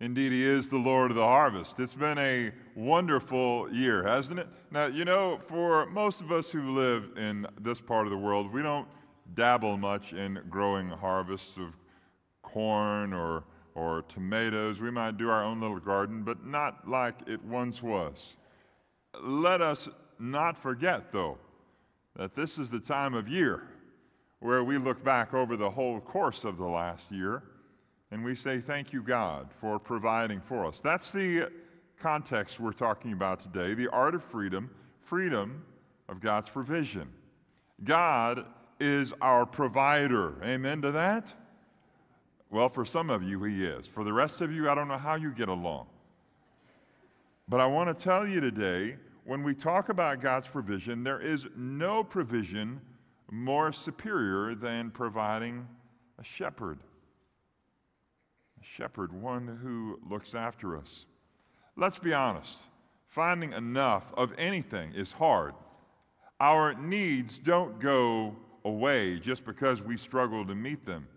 Indeed, He is the Lord of the harvest. It's been a wonderful year, hasn't it? Now, you know, for most of us who live in this part of the world, we don't dabble much in growing harvests of corn or, or tomatoes. We might do our own little garden, but not like it once was. Let us not forget, though, that this is the time of year where we look back over the whole course of the last year and we say, Thank you, God, for providing for us. That's the context we're talking about today the art of freedom, freedom of God's provision. God is our provider. Amen to that? Well, for some of you, He is. For the rest of you, I don't know how you get along. But I want to tell you today when we talk about God's provision, there is no provision more superior than providing a shepherd a shepherd, one who looks after us. Let's be honest finding enough of anything is hard. Our needs don't go away just because we struggle to meet them.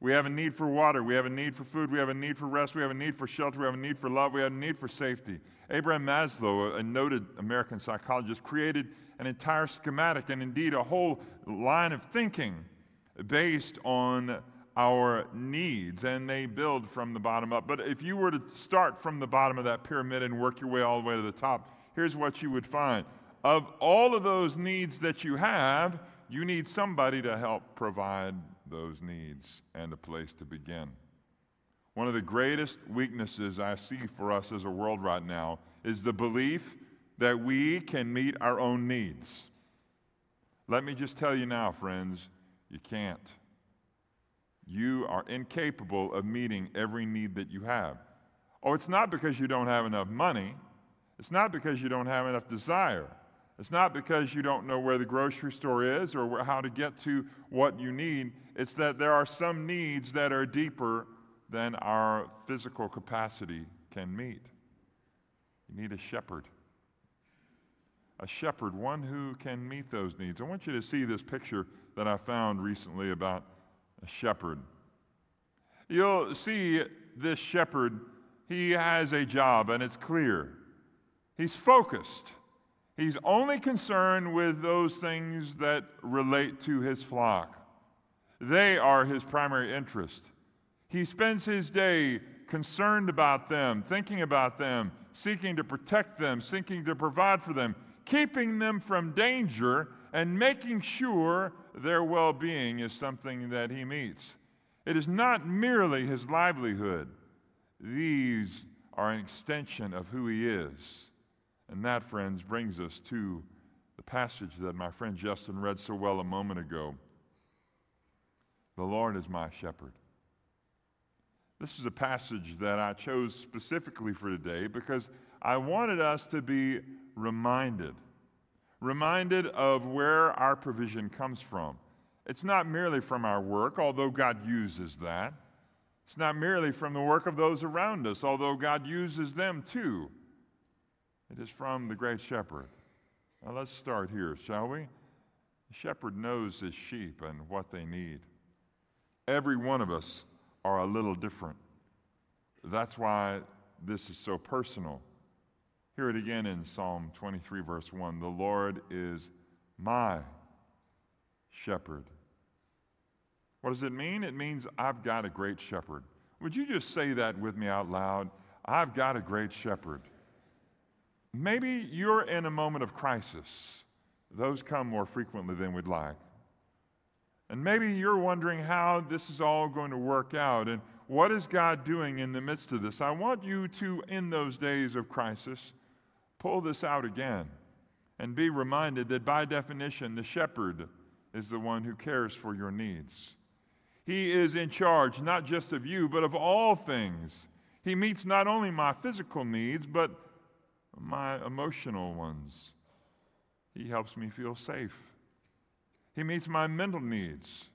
We have a need for water. We have a need for food. We have a need for rest. We have a need for shelter. We have a need for love. We have a need for safety. Abraham Maslow, a noted American psychologist, created an entire schematic and indeed a whole line of thinking based on our needs, and they build from the bottom up. But if you were to start from the bottom of that pyramid and work your way all the way to the top, here's what you would find. Of all of those needs that you have, you need somebody to help provide those needs and a place to begin. One of the greatest weaknesses I see for us as a world right now is the belief that we can meet our own needs. Let me just tell you now, friends, you can't you are incapable of meeting every need that you have. Oh, it's not because you don't have enough money. It's not because you don't have enough desire. It's not because you don't know where the grocery store is or how to get to what you need. It's that there are some needs that are deeper than our physical capacity can meet. You need a shepherd. A shepherd, one who can meet those needs. I want you to see this picture that I found recently about a shepherd. You'll see this shepherd, he has a job, and it's clear. He's focused. He's only concerned with those things that relate to his flock. They are his primary interest. He spends his day concerned about them, thinking about them, seeking to protect them, seeking to provide for them, keeping them from danger, and making sure their well being is something that he meets. It is not merely his livelihood, these are an extension of who he is. And that, friends, brings us to the passage that my friend Justin read so well a moment ago. The Lord is my shepherd. This is a passage that I chose specifically for today because I wanted us to be reminded reminded of where our provision comes from. It's not merely from our work, although God uses that. It's not merely from the work of those around us, although God uses them too. It is from the great shepherd. Now let's start here, shall we? The shepherd knows his sheep and what they need. Every one of us are a little different. That's why this is so personal. Hear it again in Psalm 23, verse 1. The Lord is my shepherd. What does it mean? It means I've got a great shepherd. Would you just say that with me out loud? I've got a great shepherd. Maybe you're in a moment of crisis. Those come more frequently than we'd like. And maybe you're wondering how this is all going to work out and what is God doing in the midst of this. I want you to, in those days of crisis, pull this out again and be reminded that by definition, the shepherd is the one who cares for your needs. He is in charge not just of you, but of all things. He meets not only my physical needs, but my emotional ones. He helps me feel safe. He meets my mental needs.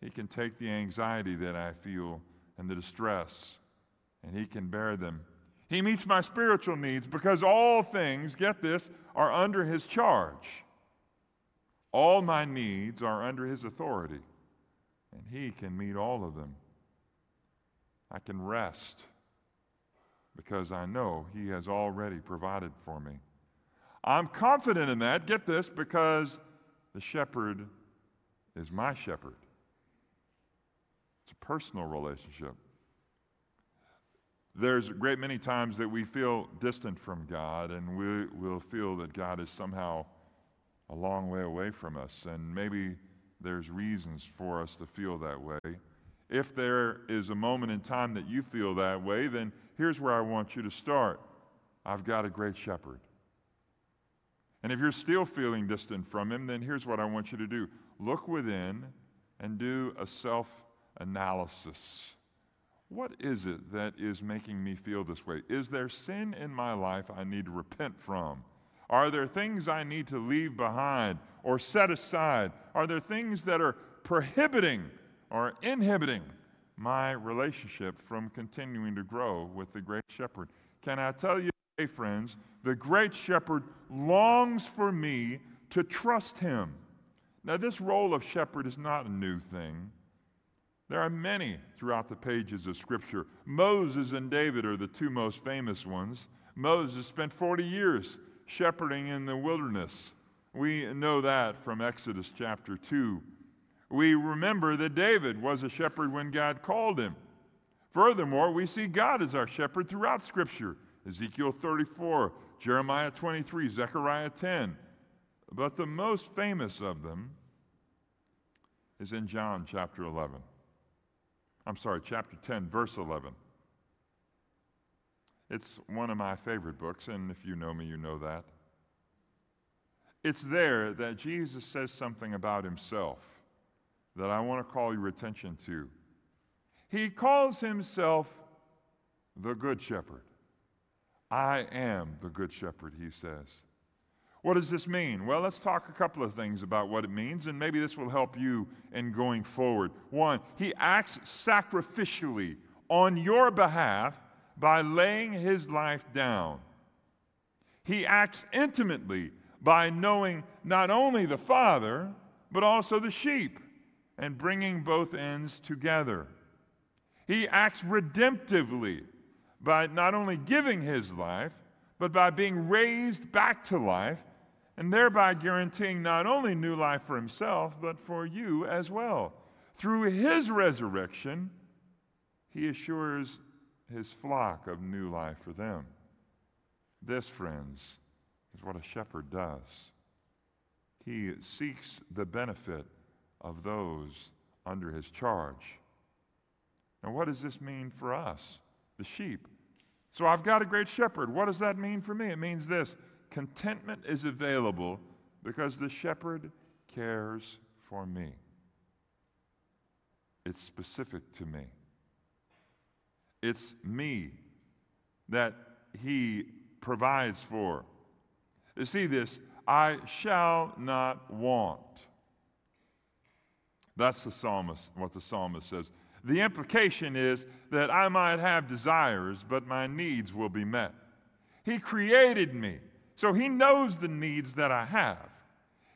He can take the anxiety that I feel and the distress, and He can bear them he meets my spiritual needs because all things, get this, are under his charge. All my needs are under his authority, and he can meet all of them. I can rest because I know he has already provided for me. I'm confident in that, get this, because the shepherd is my shepherd. It's a personal relationship. There's a great many times that we feel distant from God and we will feel that God is somehow a long way away from us. And maybe there's reasons for us to feel that way. If there is a moment in time that you feel that way, then here's where I want you to start I've got a great shepherd. And if you're still feeling distant from him, then here's what I want you to do look within and do a self analysis. What is it that is making me feel this way? Is there sin in my life I need to repent from? Are there things I need to leave behind or set aside? Are there things that are prohibiting or inhibiting my relationship from continuing to grow with the Great Shepherd? Can I tell you today, friends, the Great Shepherd longs for me to trust him. Now, this role of shepherd is not a new thing. There are many throughout the pages of Scripture. Moses and David are the two most famous ones. Moses spent 40 years shepherding in the wilderness. We know that from Exodus chapter 2. We remember that David was a shepherd when God called him. Furthermore, we see God as our shepherd throughout Scripture Ezekiel 34, Jeremiah 23, Zechariah 10. But the most famous of them is in John chapter 11. I'm sorry, chapter 10, verse 11. It's one of my favorite books, and if you know me, you know that. It's there that Jesus says something about himself that I want to call your attention to. He calls himself the Good Shepherd. I am the Good Shepherd, he says. What does this mean? Well, let's talk a couple of things about what it means, and maybe this will help you in going forward. One, he acts sacrificially on your behalf by laying his life down. He acts intimately by knowing not only the Father, but also the sheep and bringing both ends together. He acts redemptively by not only giving his life, but by being raised back to life, and thereby guaranteeing not only new life for himself, but for you as well. Through his resurrection, he assures his flock of new life for them. This, friends, is what a shepherd does. He seeks the benefit of those under his charge. Now, what does this mean for us, the sheep? So, I've got a great shepherd. What does that mean for me? It means this contentment is available because the shepherd cares for me. It's specific to me. It's me that he provides for. You see this, I shall not want. That's the psalmist, what the psalmist says. The implication is that I might have desires, but my needs will be met. He created me, so he knows the needs that I have.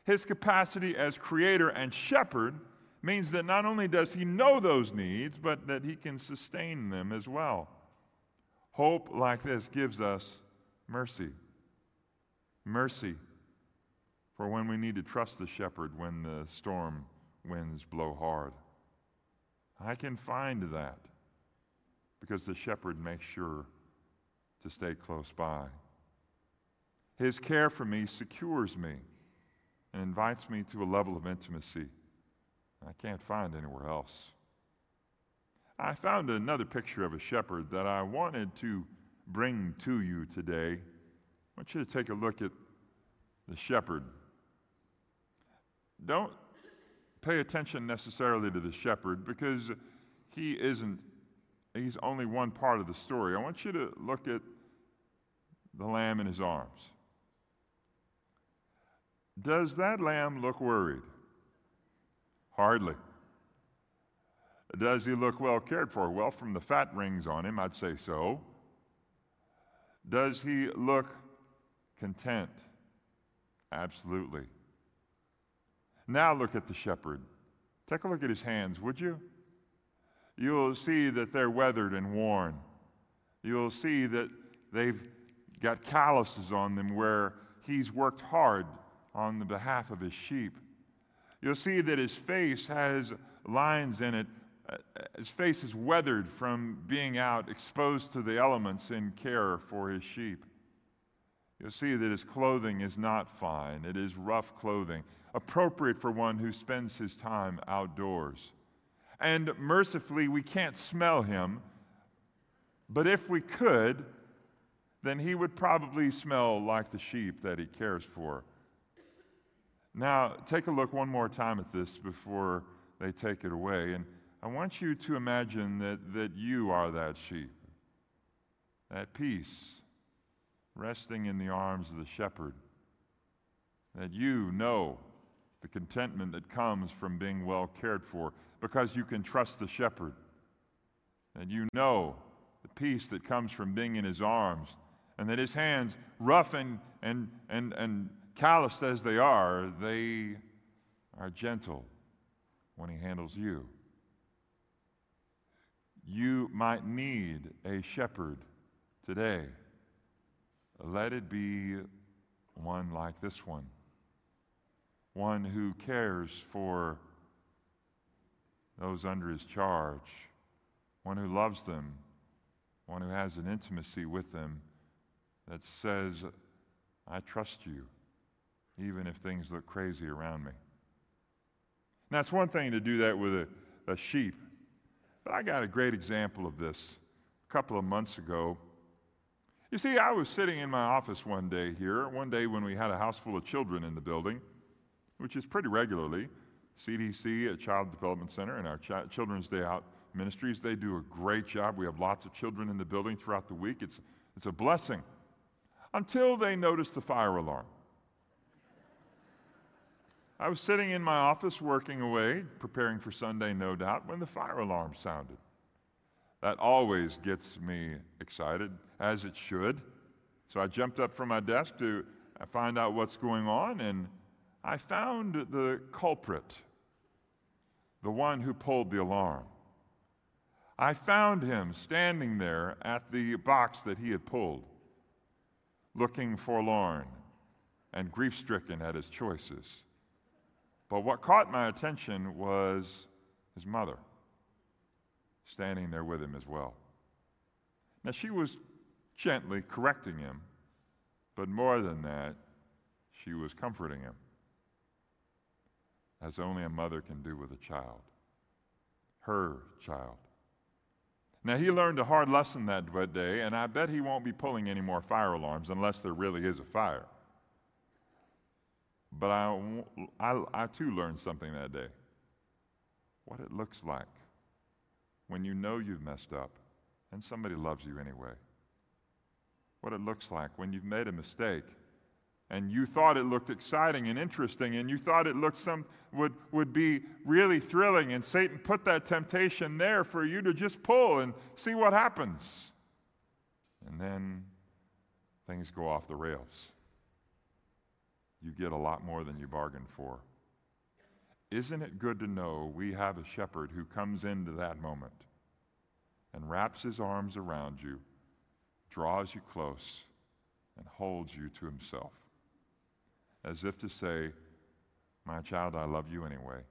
His capacity as creator and shepherd means that not only does he know those needs, but that he can sustain them as well. Hope like this gives us mercy. Mercy for when we need to trust the shepherd when the storm winds blow hard. I can find that because the shepherd makes sure to stay close by. His care for me secures me and invites me to a level of intimacy I can't find anywhere else. I found another picture of a shepherd that I wanted to bring to you today. I want you to take a look at the shepherd. Don't pay attention necessarily to the shepherd because he isn't, he's only one part of the story. I want you to look at the lamb in his arms. Does that lamb look worried? Hardly. Does he look well cared for? Well, from the fat rings on him, I'd say so. Does he look content? Absolutely. Now look at the shepherd. Take a look at his hands, would you? You'll see that they're weathered and worn. You'll see that they've got calluses on them where he's worked hard on the behalf of his sheep. You'll see that his face has lines in it. Uh, his face is weathered from being out exposed to the elements in care for his sheep. You'll see that his clothing is not fine, it is rough clothing, appropriate for one who spends his time outdoors. And mercifully, we can't smell him, but if we could, then he would probably smell like the sheep that he cares for. Now, take a look one more time at this before they take it away. And I want you to imagine that, that you are that sheep, that peace resting in the arms of the shepherd, that you know the contentment that comes from being well cared for because you can trust the shepherd, that you know the peace that comes from being in his arms, and that his hands, rough and, and, and, and calloused as they are, they are gentle when He handles you. You might need a shepherd today. Let it be one like this one, one who cares for those under his charge, one who loves them, one who has an intimacy with them that says, I trust you even if things look crazy around me. Now, it's one thing to do that with a, a sheep, but I got a great example of this a couple of months ago. You see, I was sitting in my office one day here, one day when we had a house full of children in the building, which is pretty regularly. CDC, a Child Development Center, and our Ch- Children's Day Out ministries, they do a great job. We have lots of children in the building throughout the week. It's, it's a blessing until they notice the fire alarm. I was sitting in my office working away, preparing for Sunday, no doubt, when the fire alarm sounded. That always gets me excited, as it should. So I jumped up from my desk to find out what's going on, and I found the culprit, the one who pulled the alarm. I found him standing there at the box that he had pulled, looking forlorn and grief stricken at his choices. But what caught my attention was his mother standing there with him as well. Now, she was gently correcting him, but more than that, she was comforting him, as only a mother can do with a child, her child. Now, he learned a hard lesson that day, and I bet he won't be pulling any more fire alarms unless there really is a fire. But I, I, I too learned something that day. What it looks like when you know you've messed up and somebody loves you anyway. What it looks like when you've made a mistake and you thought it looked exciting and interesting and you thought it looked some would, would be really thrilling and satan put that temptation there for you to just pull and see what happens and then things go off the rails you get a lot more than you bargained for. Isn't it good to know we have a shepherd who comes into that moment and wraps his arms around you, draws you close, and holds you to himself? As if to say, My child, I love you anyway.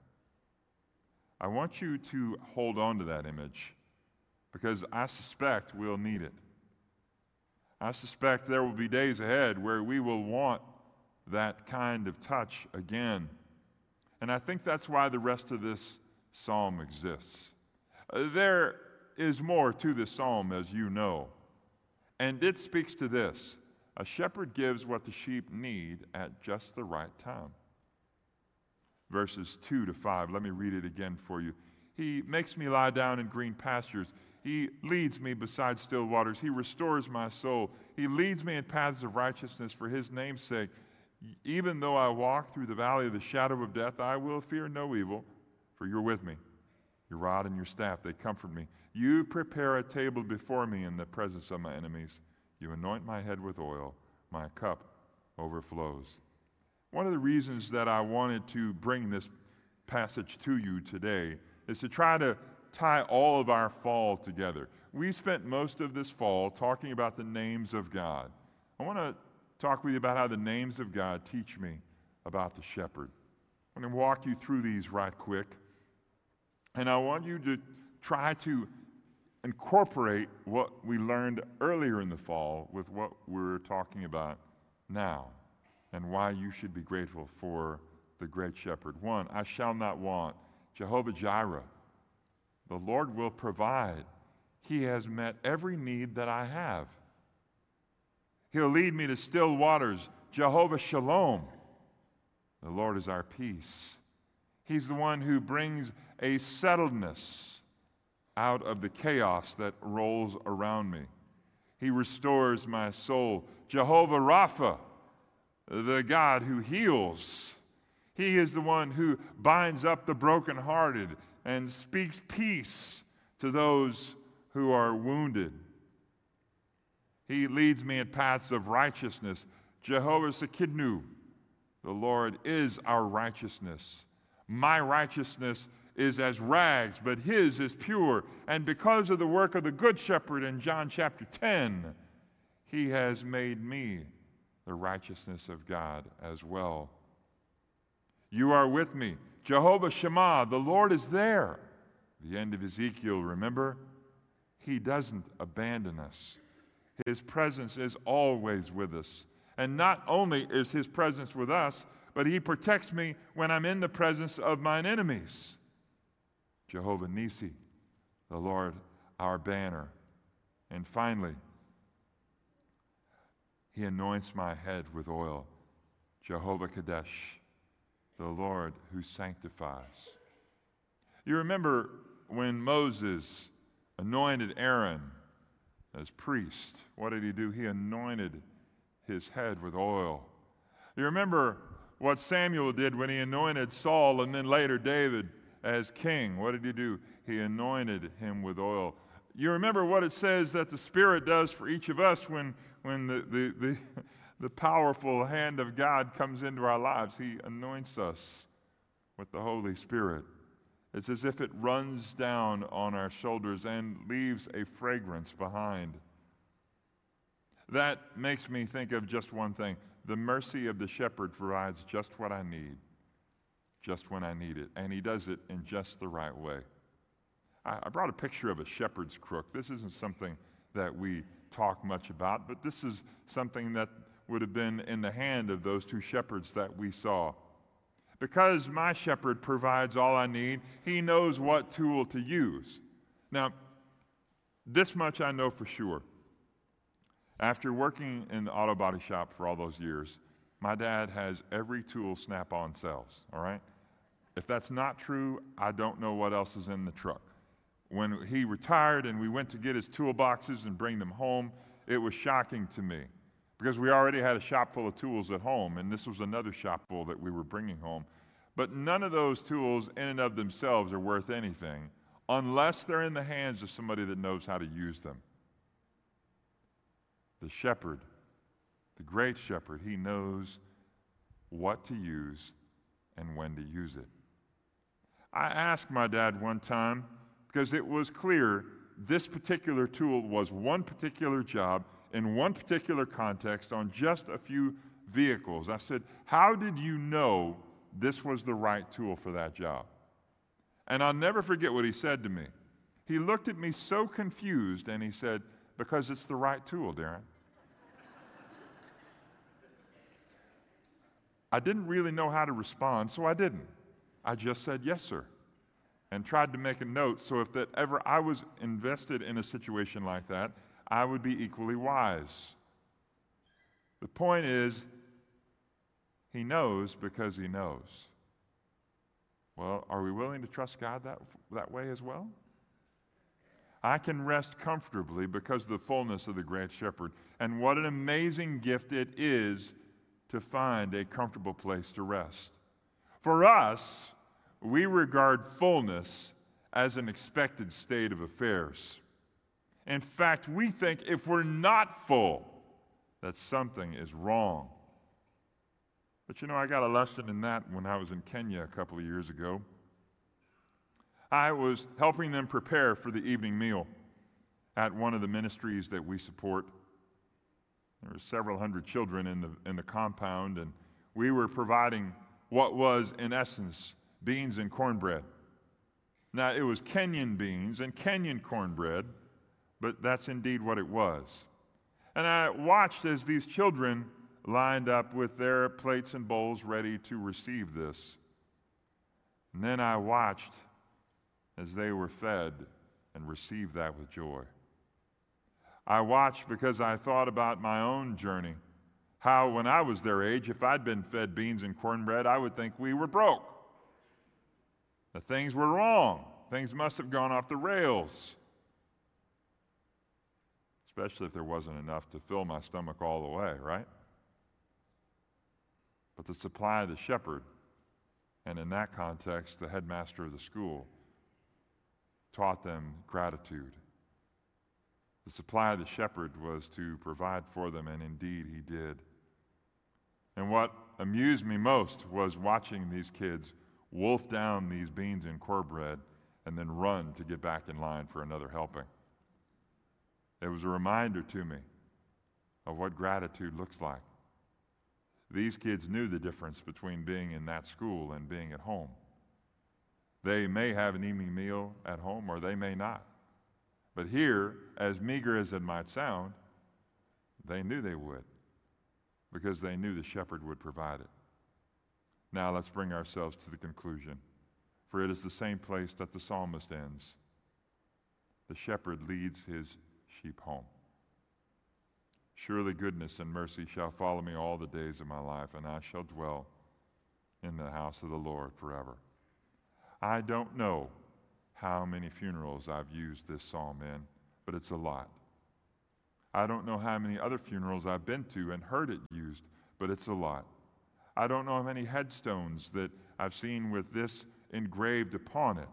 I want you to hold on to that image because I suspect we'll need it. I suspect there will be days ahead where we will want that kind of touch again. And I think that's why the rest of this psalm exists. Uh, there is more to this psalm, as you know, and it speaks to this a shepherd gives what the sheep need at just the right time. Verses 2 to 5, let me read it again for you. He makes me lie down in green pastures. He leads me beside still waters. He restores my soul. He leads me in paths of righteousness for his name's sake. Even though I walk through the valley of the shadow of death, I will fear no evil, for you're with me. Your rod and your staff, they comfort me. You prepare a table before me in the presence of my enemies. You anoint my head with oil, my cup overflows. one of the reasons that I wanted to bring this passage to you today is to try to tie all of our fall together. We spent most of this fall talking about the names of God. I want to talk with you about how the names of God teach me about the shepherd. I'm going to walk you through these right quick. And I want you to try to incorporate what we learned earlier in the fall with what we're talking about now and why you should be grateful for the great shepherd. One, I shall not want. Jehovah Jireh. The Lord will provide. He has met every need that I have. He'll lead me to still waters. Jehovah Shalom. The Lord is our peace. He's the one who brings a settledness out of the chaos that rolls around me. He restores my soul. Jehovah Rapha, the God who heals. He is the one who binds up the brokenhearted and speaks peace to those who are wounded. He leads me in paths of righteousness. Jehovah Tsidkenu, the Lord is our righteousness. My righteousness is as rags, but his is pure. And because of the work of the Good Shepherd in John chapter 10, he has made me the righteousness of God as well. You are with me. Jehovah Shammah, the Lord is there. The end of Ezekiel, remember? He doesn't abandon us. His presence is always with us. And not only is His presence with us, but He protects me when I'm in the presence of mine enemies. Jehovah Nisi, the Lord our banner. And finally, He anoints my head with oil. Jehovah Kadesh, the Lord who sanctifies. You remember when Moses anointed Aaron as priest, what did he do? He anointed his head with oil. You remember what Samuel did when he anointed Saul and then later David as king? What did he do? He anointed him with oil. You remember what it says that the Spirit does for each of us when, when the, the, the, the powerful hand of God comes into our lives. He anoints us with the Holy Spirit. It's as if it runs down on our shoulders and leaves a fragrance behind. That makes me think of just one thing the mercy of the shepherd provides just what I need, just when I need it, and he does it in just the right way. I, brought a picture of a shepherd's crook. This isn't something that we talk much about, but this is something that would have been in the hand of those two shepherds that we saw. Because my shepherd provides all I need, he knows what tool to use. Now, this much I know for sure. After working in the auto body shop for all those years, my dad has every tool Snap on sells, all right? If that's not true, I don't know what else is in the truck. When he retired and we went to get his toolboxes and bring them home, it was shocking to me because we already had a shop full of tools at home, and this was another shop full that we were bringing home. But none of those tools, in and of themselves, are worth anything unless they're in the hands of somebody that knows how to use them. The shepherd, the great shepherd, he knows what to use and when to use it. I asked my dad one time because it was clear this particular tool was one particular job in one particular context on just a few vehicles. I said, How did you know this was the right tool for that job? And I'll never forget what he said to me. He looked at me so confused and he said, Because it's the right tool, Darin. I didn't really know how to respond, so I didn't. I just said, Yes, sir, and tried to make a note so if that ever I was invested in a situation like that, I would be equally wise. The point is, he knows because he knows. Well, are we willing to trust God that, that way as well? I can rest comfortably because of the fullness of the great shepherd. And what an amazing gift it is to find a comfortable place to rest. For us, we regard fullness as an expected state of affairs. In fact, we think if we're not full, that something is wrong. But you know, I got a lesson in that when I was in Kenya a couple of years ago. I was helping them prepare for the evening meal at one of the ministries that we support. There were several hundred children in the, in the compound, and we were providing what was, in essence, beans and cornbread. Now, it was Kenyan beans and Kenyan cornbread, but that's indeed what it was. And I watched as these children lined up with their plates and bowls ready to receive this. And then I watched as they were fed and received that with joy. I watched because I thought about my own journey. How, when I was their age, if I'd been fed beans and cornbread, I would think we were broke. The things were wrong. Things must have gone off the rails. Especially if there wasn't enough to fill my stomach all the way, right? But the supply of the shepherd, and in that context, the headmaster of the school, taught them gratitude. The supply of the shepherd was to provide for them, and indeed he did. And what amused me most was watching these kids wolf down these beans and cornbread and then run to get back in line for another helping. It was a reminder to me of what gratitude looks like. These kids knew the difference between being in that school and being at home. They may have an evening meal at home or they may not. But here, as meager as it might sound, they knew they would because they knew the shepherd would provide it. Now let's bring ourselves to the conclusion, for it is the same place that the psalmist ends. The shepherd leads his sheep home. Surely goodness and mercy shall follow me all the days of my life, and I shall dwell in the house of the Lord forever. I don't know how many funerals I've used this psalm in, but it's a lot. I don't know how many other funerals I've been to and heard it used, but it's a lot. I don't know how many headstones that I've seen with this engraved upon it.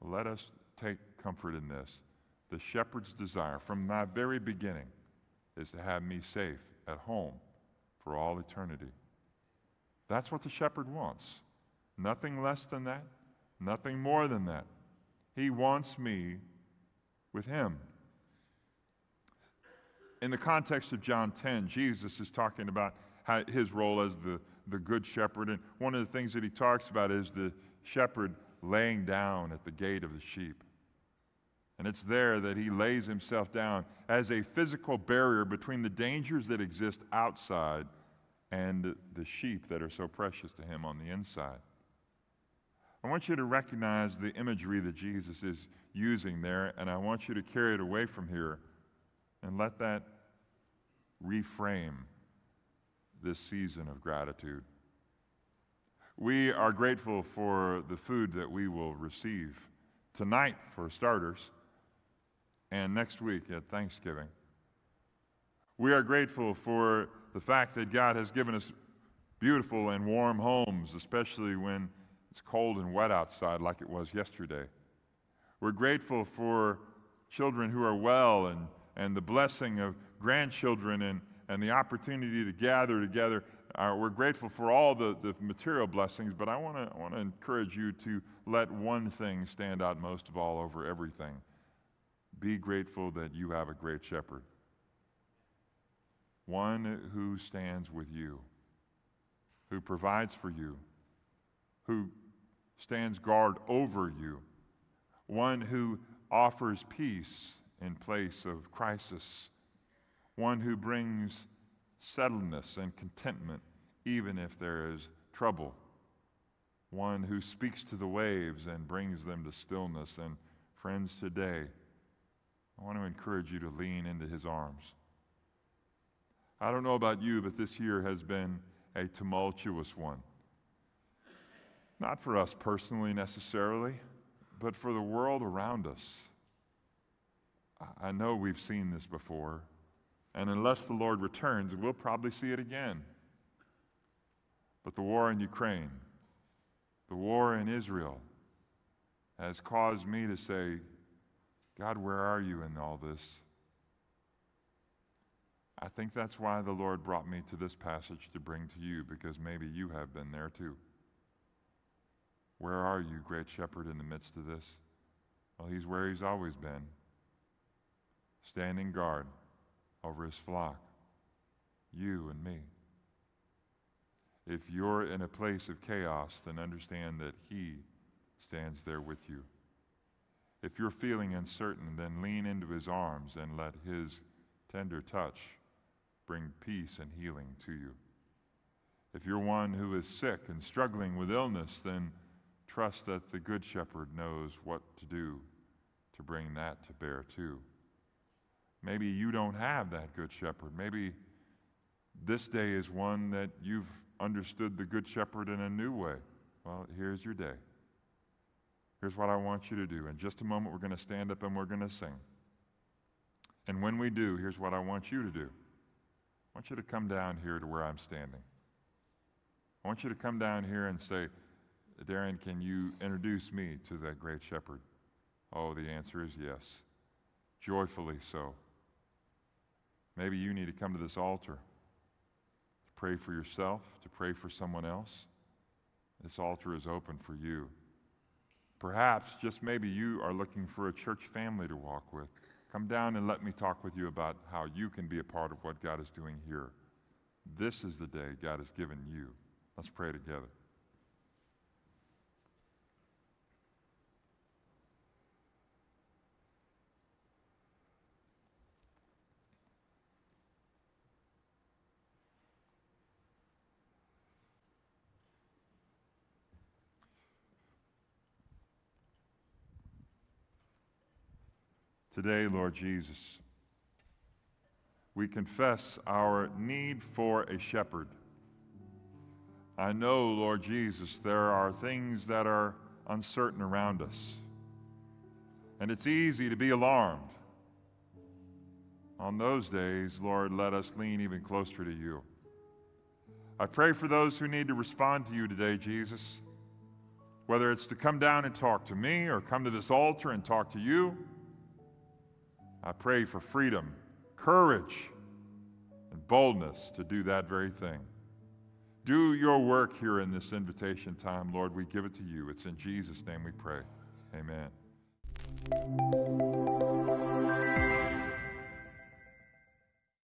Let us take comfort in this. The shepherd's desire from my very beginning is to have me safe at home for all eternity. That's what the shepherd wants. Nothing less than that, nothing more than that. He wants me with him. In the context of John 10, Jesus is talking about how, his role as the, the good shepherd. And one of the things that he talks about is the shepherd laying down at the gate of the sheep. And it's there that he lays himself down as a physical barrier between the dangers that exist outside and the sheep that are so precious to him on the inside. I want you to recognize the imagery that Jesus is using there, and I want you to carry it away from here and let that reframe this season of gratitude. We are grateful for the food that we will receive tonight, for starters, and next week at Thanksgiving. We are grateful for the fact that God has given us beautiful and warm homes, especially when it's cold and wet outside like it was yesterday. We're grateful for children who are well and, and the blessing of grandchildren and, and the opportunity to gather together. Uh, we're grateful for all the, the material blessings, but I want to I wanna encourage you to let one thing stand out most of all over everything. Be grateful that you have a great shepherd, one who stands with you, who provides for you, who stands guard over you, one who offers peace in place of crisis, one who brings settledness and contentment even if there is trouble, one who speaks to the waves and brings them to stillness. And friends, today, I want to encourage you to lean into his arms. I don't know about you, but this year has been a tumultuous one. Not for us personally necessarily, but for the world around us. I know we've seen this before, and unless the Lord returns, we'll probably see it again. But the war in Ukraine, the war in Israel, has caused me to say, God, where are you in all this? I think that's why the Lord brought me to this passage to bring to you, because maybe you have been there too. Where are you, great shepherd, in the midst of this? Well, he's where he's always been, standing guard over his flock, you and me. If you're in a place of chaos, then understand that he stands there with you. If you're feeling uncertain, then lean into his arms and let his tender touch bring peace and healing to you. If you're one who is sick and struggling with illness, then trust that the Good Shepherd knows what to do to bring that to bear too. Maybe you don't have that Good Shepherd. Maybe this day is one that you've understood the Good Shepherd in a new way. Well, here's your day. Here's what I want you to do. In just a moment, we're going to stand up and we're going to sing. And when we do, here's what I want you to do. I want you to come down here to where I'm standing. I want you to come down here and say, Darin, can you introduce me to that great shepherd? Oh, the answer is yes. Joyfully so. Maybe you need to come to this altar to pray for yourself, to pray for someone else. This altar is open for you. Perhaps, just maybe, you are looking for a church family to walk with. Come down and let me talk with you about how you can be a part of what God is doing here. This is the day God has given you. Let's pray together. Today, Lord Jesus, we confess our need for a shepherd. I know, Lord Jesus, there are things that are uncertain around us, and it's easy to be alarmed. On those days, Lord, let us lean even closer to you. I pray for those who need to respond to you today, Jesus, whether it's to come down and talk to me or come to this altar and talk to you. I pray for freedom, courage, and boldness to do that very thing. Do your work here in this invitation time, Lord. We give it to you. It's in Jesus' name we pray. Amen.